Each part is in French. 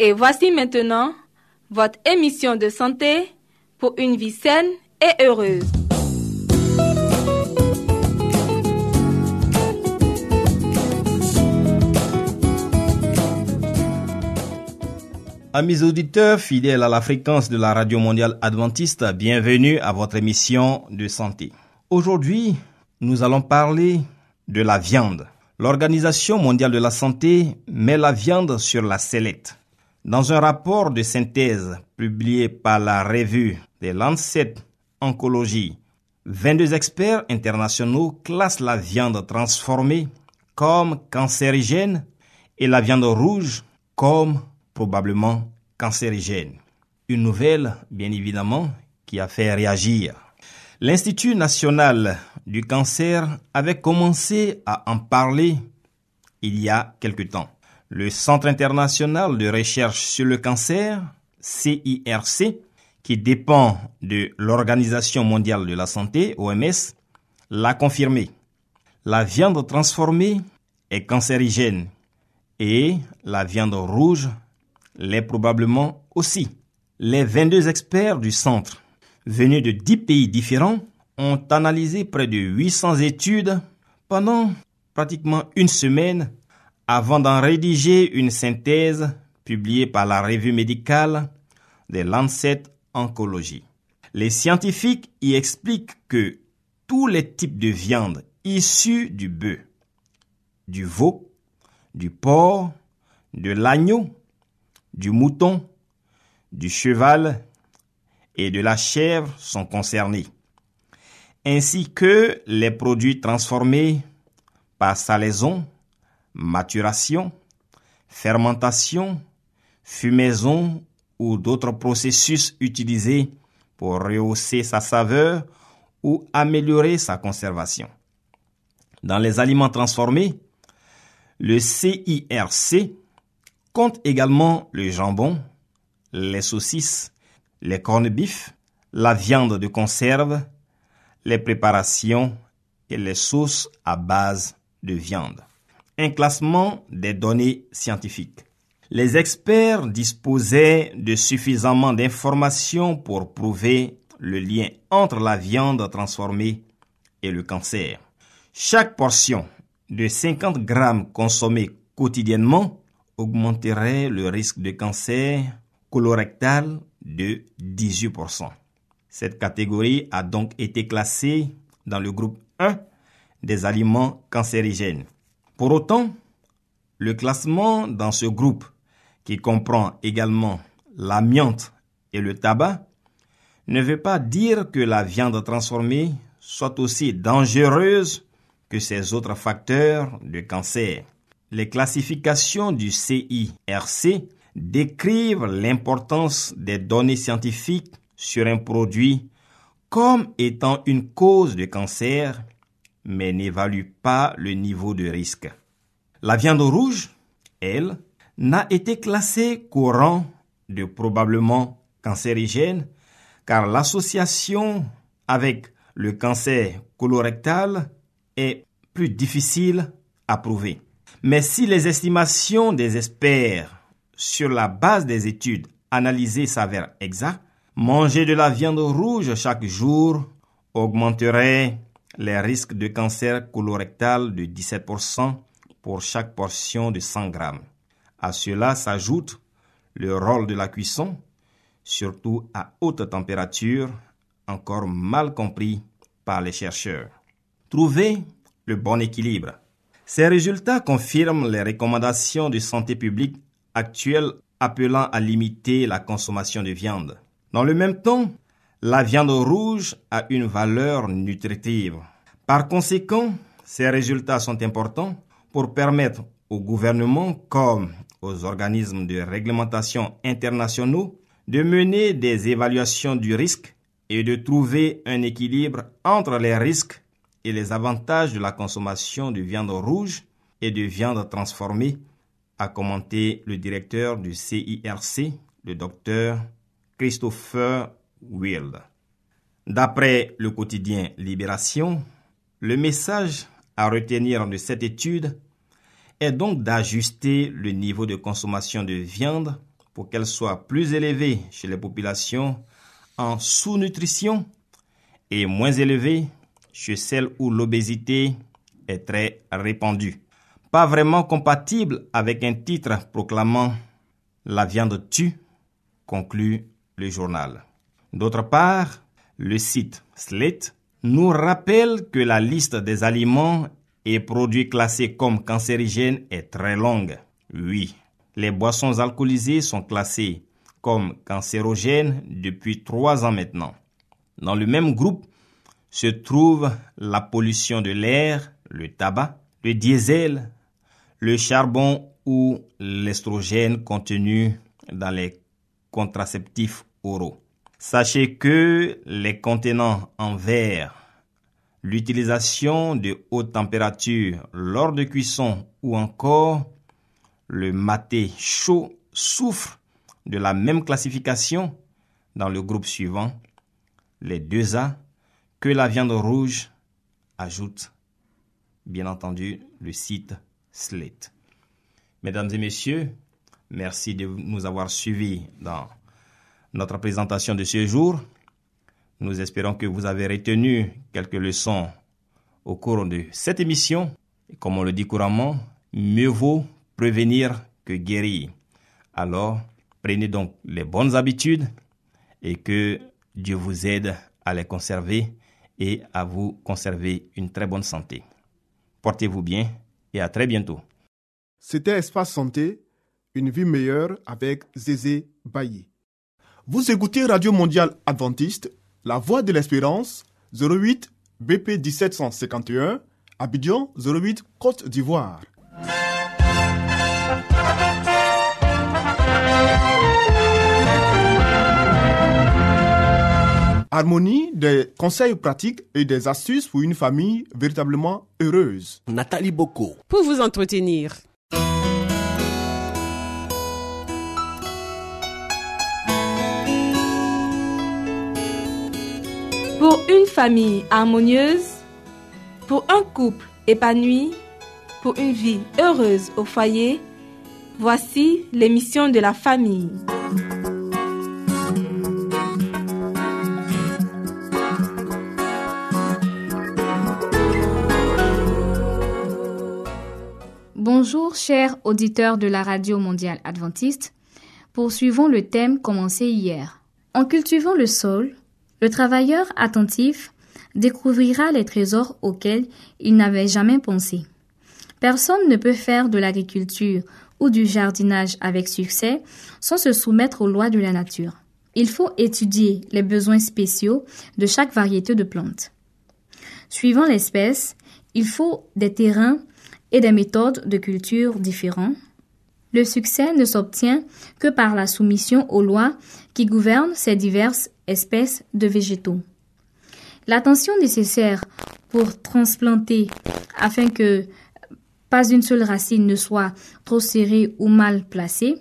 Et voici maintenant votre émission de santé pour une vie saine et heureuse. Amis auditeurs fidèles à la fréquence de la Radio Mondiale Adventiste, bienvenue à votre émission de santé. Aujourd'hui, nous allons parler de la viande. L'Organisation mondiale de la santé met la viande sur la sellette. Dans un rapport de synthèse publié par la revue des Lancet Oncology, 22 experts internationaux classent la viande transformée comme cancérigène et la viande rouge comme probablement cancérigène. Une nouvelle, bien évidemment, qui a fait réagir. L'Institut national du cancer avait commencé à en parler il y a quelque temps. Le Centre international de recherche sur le cancer, CIRC, qui dépend de l'Organisation mondiale de la santé, OMS, l'a confirmé. La viande transformée est cancérigène et la viande rouge l'est probablement aussi. Les 22 experts du centre, venus de 10 pays différents, ont analysé près de 800 études pendant pratiquement une semaine avant d'en rédiger une synthèse publiée par la revue médicale des Lancet Oncology. Les scientifiques y expliquent que tous les types de viande issus du bœuf, du veau, du porc, de l'agneau, du mouton, du cheval et de la chèvre sont concernés, ainsi que les produits transformés par salaison, maturation, fermentation, fumaison ou d'autres processus utilisés pour rehausser sa saveur ou améliorer sa conservation. Dans les aliments transformés, le CIRC compte également le jambon, les saucisses, les corned-beef, la viande de conserve, les préparations et les sauces à base de viande. Un classement des données scientifiques. Les experts disposaient de suffisamment d'informations pour prouver le lien entre la viande transformée et le cancer. Chaque portion de 50 grammes consommée quotidiennement augmenterait le risque de cancer colorectal de 18%. Cette catégorie a donc été classée dans le groupe 1 des aliments cancérigènes. Pour autant, le classement dans ce groupe, qui comprend également l'amiante et le tabac, ne veut pas dire que la viande transformée soit aussi dangereuse que ces autres facteurs de cancer. Les classifications du CIRC décrivent l'importance des données scientifiques sur un produit comme étant une cause de cancer, mais n'évaluent pas le niveau de risque. La viande rouge, elle, n'a été classée qu'au rang de probablement cancérigène, car l'association avec le cancer colorectal est plus difficile à prouver. Mais si les estimations des experts sur la base des études analysées s'avèrent exactes, manger de la viande rouge chaque jour augmenterait les risques de cancer colorectal de 17% pour chaque portion de 100 grammes. À cela s'ajoute le rôle de la cuisson, surtout à haute température, encore mal compris par les chercheurs. Trouver le bon équilibre. Ces résultats confirment les recommandations de santé publique actuelles appelant à limiter la consommation de viande. Dans le même temps, la viande rouge a une valeur nutritive. Par conséquent, ces résultats sont importants pour permettre au gouvernement comme aux organismes de réglementation internationaux de mener des évaluations du risque et de trouver un équilibre entre les risques et les avantages de la consommation de viande rouge et de viande transformée, a commenté le directeur du CIRC, le docteur Christopher D'après le quotidien Libération, le message à retenir de cette étude est donc d'ajuster le niveau de consommation de viande pour qu'elle soit plus élevée chez les populations en sous-nutrition et moins élevée chez celles où l'obésité est très répandue. Pas vraiment compatible avec un titre proclamant La viande tue, conclut le journal. D'autre part, le site Slate nous rappelle que la liste des aliments et produits classés comme cancérigènes est très longue. Oui, les boissons alcoolisées sont classées comme cancérogènes depuis trois ans maintenant. Dans le même groupe se trouve la pollution de l'air, le tabac, le diesel, le charbon ou l'estrogène contenu dans les contraceptifs oraux. Sachez que les contenants en verre, l'utilisation de haute température lors de cuisson ou encore le maté chaud souffrent de la même classification dans le groupe suivant, les deux A, que la viande rouge ajoute, bien entendu, le site Slate. Mesdames et messieurs, merci de nous avoir suivis dans notre présentation de ce jour. Nous espérons que vous avez retenu quelques leçons au cours de cette émission. Et comme on le dit couramment, mieux vaut prévenir que guérir. Alors, prenez donc les bonnes habitudes et que Dieu vous aide à les conserver et à vous conserver une très bonne santé. Portez-vous bien et à très bientôt. C'était Espace Santé, une vie meilleure avec Zézé Bailly. Vous écoutez Radio Mondiale Adventiste, La Voix de l'Espérance, 08 BP 1751, Abidjan 08 Côte d'Ivoire. Harmonie, des conseils pratiques et des astuces pour une famille véritablement heureuse. Nathalie Boko. Pour vous entretenir. Une famille harmonieuse, pour un couple épanoui, pour une vie heureuse au foyer, voici l'émission de la famille. Bonjour chers auditeurs de la Radio mondiale adventiste. Poursuivons le thème commencé hier. En cultivant le sol, le travailleur attentif découvrira les trésors auxquels il n'avait jamais pensé. Personne ne peut faire de l'agriculture ou du jardinage avec succès sans se soumettre aux lois de la nature. Il faut étudier les besoins spéciaux de chaque variété de plantes. Suivant l'espèce, il faut des terrains et des méthodes de culture différents. Le succès ne s'obtient que par la soumission aux lois qui gouvernent ces diverses espèces de végétaux. L'attention nécessaire pour transplanter afin que pas une seule racine ne soit trop serrée ou mal placée,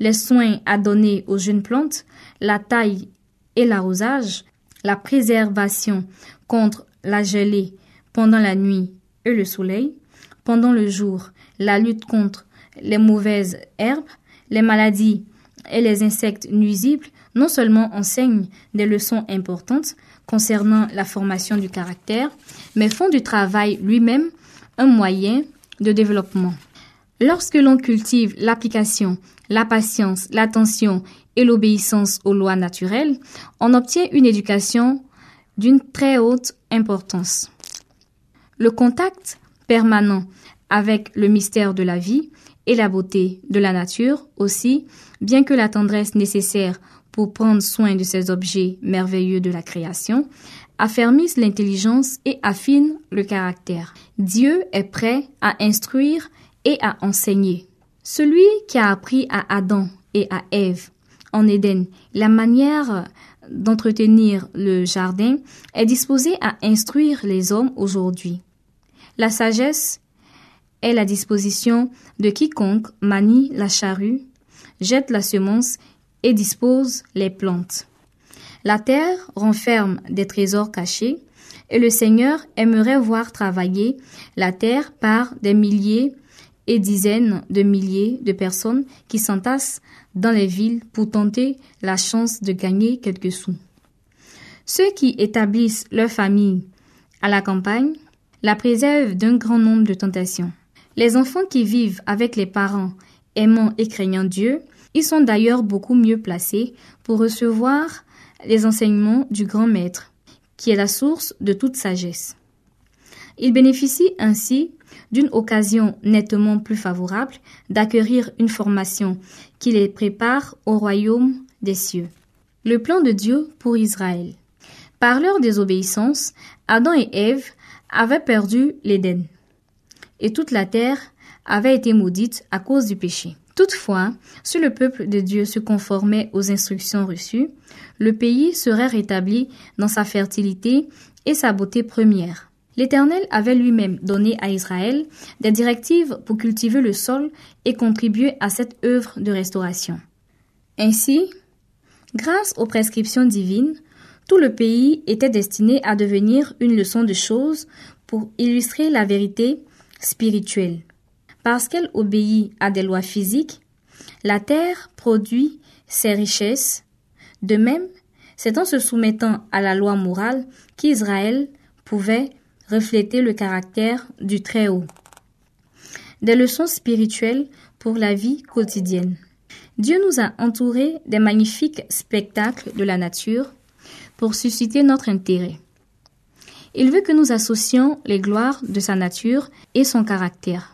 les soins à donner aux jeunes plantes, la taille et l'arrosage, la préservation contre la gelée pendant la nuit et le soleil, pendant le jour, la lutte contre les mauvaises herbes, les maladies et les insectes nuisibles non seulement enseignent des leçons importantes concernant la formation du caractère, mais font du travail lui-même un moyen de développement. Lorsque l'on cultive l'application, la patience, l'attention et l'obéissance aux lois naturelles, on obtient une éducation d'une très haute importance. Le contact permanent avec le mystère de la vie et la beauté de la nature aussi, bien que la tendresse nécessaire pour prendre soin de ces objets merveilleux de la création, affermissent l'intelligence et affinent le caractère. Dieu est prêt à instruire et à enseigner. Celui qui a appris à Adam et à Ève en Éden la manière d'entretenir le jardin est disposé à instruire les hommes aujourd'hui. La sagesse est la disposition de quiconque manie la charrue, jette la semence et dispose les plantes. La terre renferme des trésors cachés et le Seigneur aimerait voir travailler la terre par des milliers et dizaines de milliers de personnes qui s'entassent dans les villes pour tenter la chance de gagner quelques sous. Ceux qui établissent leur famille à la campagne la préservent d'un grand nombre de tentations. Les enfants qui vivent avec les parents aimant et craignant Dieu, ils sont d'ailleurs beaucoup mieux placés pour recevoir les enseignements du grand maître, qui est la source de toute sagesse. Ils bénéficient ainsi d'une occasion nettement plus favorable d'acquérir une formation qui les prépare au royaume des cieux. Le plan de Dieu pour Israël. Par leur désobéissance, Adam et Ève avaient perdu l'Éden, et toute la terre avait été maudite à cause du péché. Toutefois, si le peuple de Dieu se conformait aux instructions reçues, le pays serait rétabli dans sa fertilité et sa beauté première. L'Éternel avait lui-même donné à Israël des directives pour cultiver le sol et contribuer à cette œuvre de restauration. Ainsi, grâce aux prescriptions divines, tout le pays était destiné à devenir une leçon de choses pour illustrer la vérité spirituelle. Parce qu'elle obéit à des lois physiques, la terre produit ses richesses. De même, c'est en se soumettant à la loi morale qu'Israël pouvait refléter le caractère du Très-Haut. Des leçons spirituelles pour la vie quotidienne. Dieu nous a entourés des magnifiques spectacles de la nature pour susciter notre intérêt. Il veut que nous associons les gloires de sa nature et son caractère.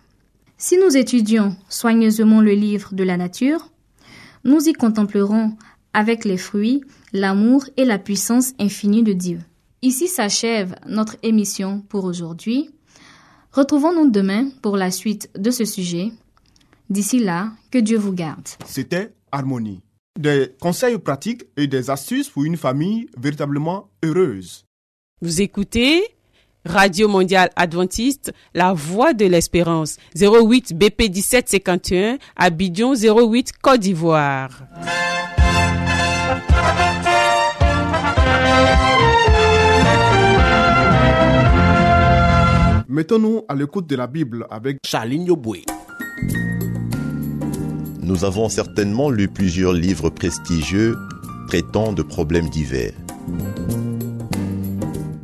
Si nous étudions soigneusement le livre de la nature, nous y contemplerons avec les fruits l'amour et la puissance infinie de Dieu. Ici s'achève notre émission pour aujourd'hui. Retrouvons-nous demain pour la suite de ce sujet. D'ici là, que Dieu vous garde. C'était Harmonie. Des conseils pratiques et des astuces pour une famille véritablement heureuse. Vous écoutez Radio Mondiale Adventiste, La Voix de l'Espérance, 08 BP 1751, Abidjan 08 Côte d'Ivoire. Mettons-nous à l'écoute de la Bible avec Charline Yoboué. Nous avons certainement lu plusieurs livres prestigieux traitant de problèmes divers.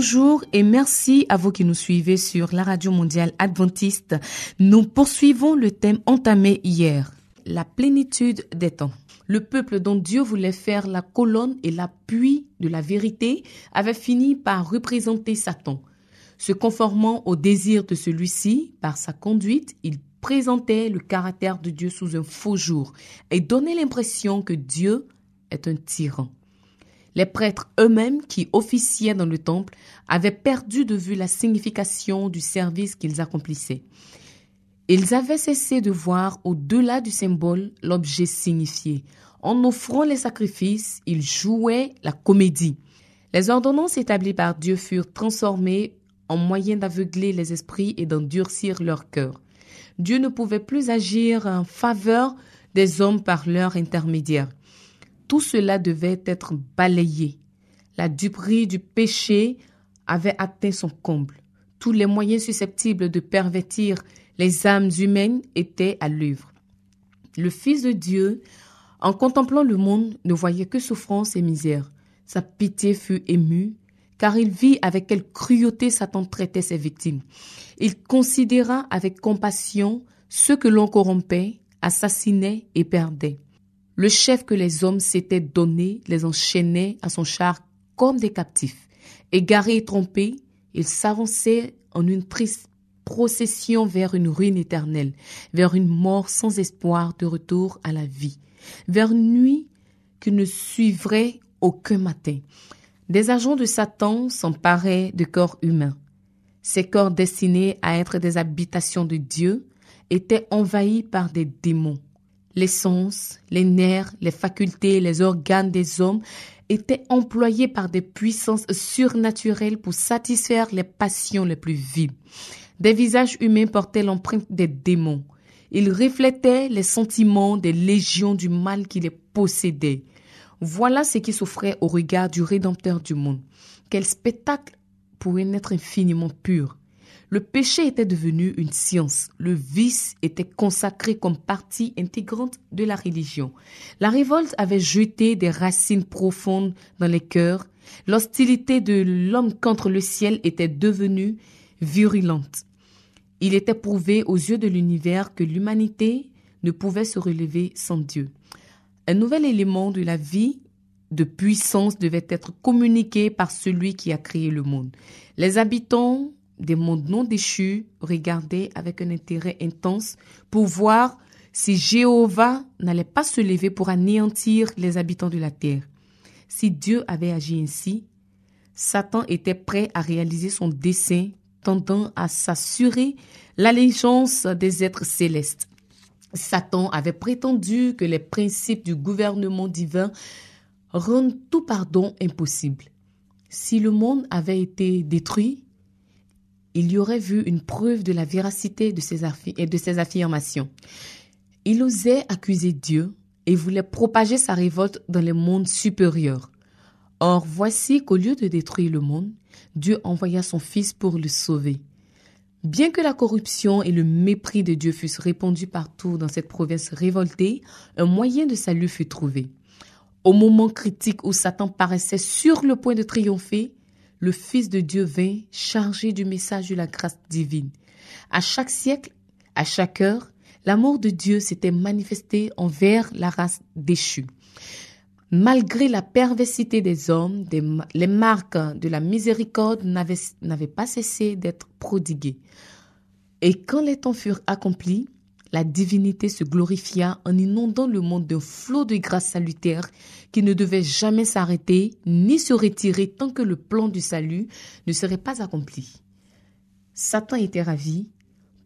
Bonjour et merci à vous qui nous suivez sur la radio mondiale adventiste. Nous poursuivons le thème entamé hier, la plénitude des temps. Le peuple dont Dieu voulait faire la colonne et l'appui de la vérité avait fini par représenter Satan. Se conformant au désir de celui-ci, par sa conduite, il présentait le caractère de Dieu sous un faux jour et donnait l'impression que Dieu est un tyran. Les prêtres eux-mêmes qui officiaient dans le temple avaient perdu de vue la signification du service qu'ils accomplissaient. Ils avaient cessé de voir au-delà du symbole l'objet signifié. En offrant les sacrifices, ils jouaient la comédie. Les ordonnances établies par Dieu furent transformées en moyen d'aveugler les esprits et d'endurcir leur cœur. Dieu ne pouvait plus agir en faveur des hommes par leur intermédiaire. Tout cela devait être balayé. La duperie du péché avait atteint son comble. tous les moyens susceptibles de pervertir les âmes humaines étaient à l'œuvre. Le Fils de Dieu, en contemplant le monde, ne voyait que souffrance et misère. Sa pitié fut émue, car il vit avec quelle cruauté Satan traitait ses victimes. Il considéra avec compassion ceux que l'on corrompait, assassinait et perdait. Le chef que les hommes s'étaient donné les enchaînait à son char comme des captifs. Égaré et trompé, il s'avançait en une triste procession vers une ruine éternelle, vers une mort sans espoir de retour à la vie, vers une nuit qui ne suivrait aucun matin. Des agents de Satan s'emparaient de corps humains. Ces corps destinés à être des habitations de Dieu étaient envahis par des démons. Les sens, les nerfs, les facultés, les organes des hommes étaient employés par des puissances surnaturelles pour satisfaire les passions les plus vives. Des visages humains portaient l'empreinte des démons. Ils reflétaient les sentiments des légions du mal qui les possédaient. Voilà ce qui s'offrait au regard du Rédempteur du monde. Quel spectacle pour un être infiniment pur. Le péché était devenu une science. Le vice était consacré comme partie intégrante de la religion. La révolte avait jeté des racines profondes dans les cœurs. L'hostilité de l'homme contre le ciel était devenue virulente. Il était prouvé aux yeux de l'univers que l'humanité ne pouvait se relever sans Dieu. Un nouvel élément de la vie de puissance devait être communiqué par celui qui a créé le monde. Les habitants des mondes non déchus regardaient avec un intérêt intense pour voir si Jéhovah n'allait pas se lever pour anéantir les habitants de la terre. Si Dieu avait agi ainsi, Satan était prêt à réaliser son dessein tendant à s'assurer l'allégeance des êtres célestes. Satan avait prétendu que les principes du gouvernement divin rendent tout pardon impossible. Si le monde avait été détruit, il y aurait vu une preuve de la véracité de ses, et de ses affirmations. Il osait accuser Dieu et voulait propager sa révolte dans les mondes supérieurs. Or, voici qu'au lieu de détruire le monde, Dieu envoya son Fils pour le sauver. Bien que la corruption et le mépris de Dieu fussent répandus partout dans cette province révoltée, un moyen de salut fut trouvé. Au moment critique où Satan paraissait sur le point de triompher, le Fils de Dieu vint chargé du message de la grâce divine. À chaque siècle, à chaque heure, l'amour de Dieu s'était manifesté envers la race déchue. Malgré la perversité des hommes, les marques de la miséricorde n'avaient pas cessé d'être prodiguées. Et quand les temps furent accomplis, la divinité se glorifia en inondant le monde d'un flot de grâce salutaire qui ne devait jamais s'arrêter ni se retirer tant que le plan du salut ne serait pas accompli. Satan était ravi,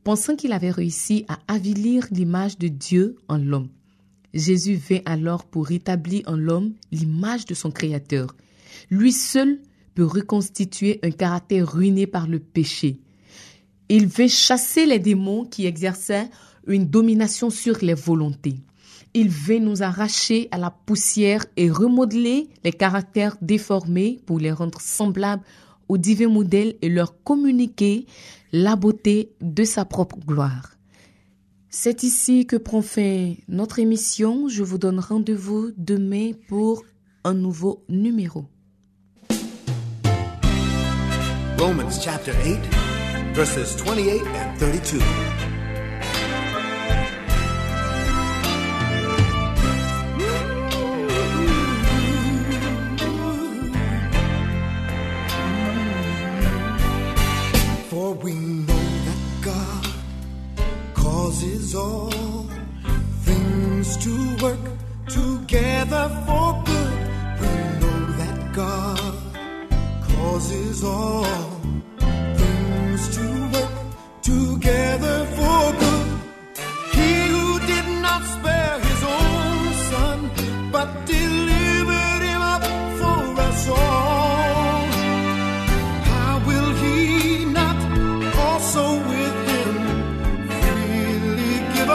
pensant qu'il avait réussi à avilir l'image de Dieu en l'homme. Jésus vint alors pour rétablir en l'homme l'image de son Créateur. Lui seul peut reconstituer un caractère ruiné par le péché. Il vint chasser les démons qui exerçaient une domination sur les volontés. Il vint nous arracher à la poussière et remodeler les caractères déformés pour les rendre semblables aux divins modèles et leur communiquer la beauté de sa propre gloire. C'est ici que prend fin notre émission. Je vous donne rendez-vous demain pour un nouveau numéro. Romans chapter 8, verses 28 and 32.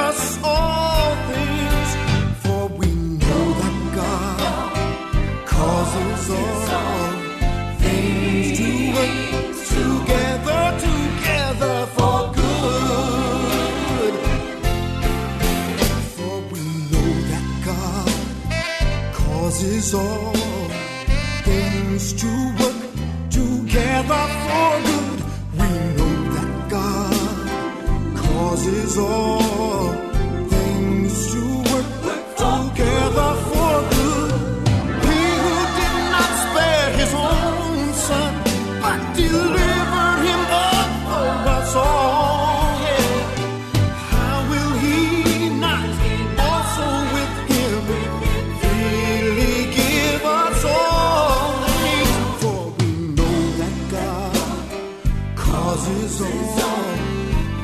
us all things, for we know that God causes all things to work together, together for good. For we know that God causes all things to work together for good. We know that God causes all. cause is on.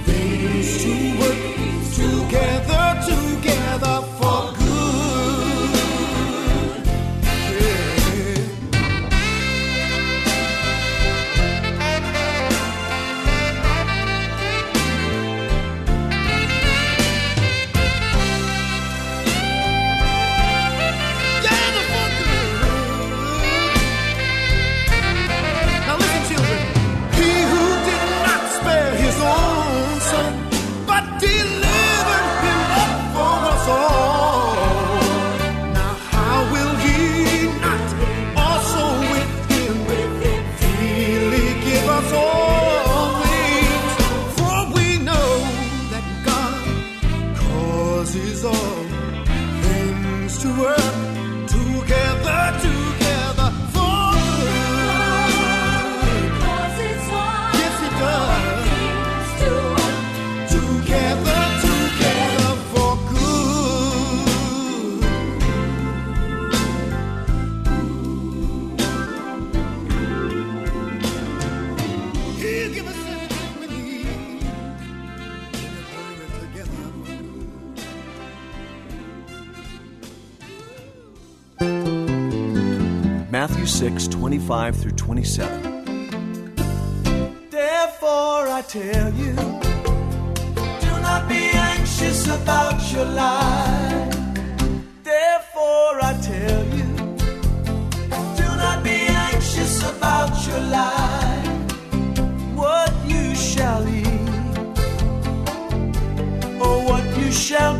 Things to work together to 26, 25 through 27. Therefore, I tell you, do not be anxious about your life. Therefore, I tell you, do not be anxious about your life, what you shall eat, or what you shall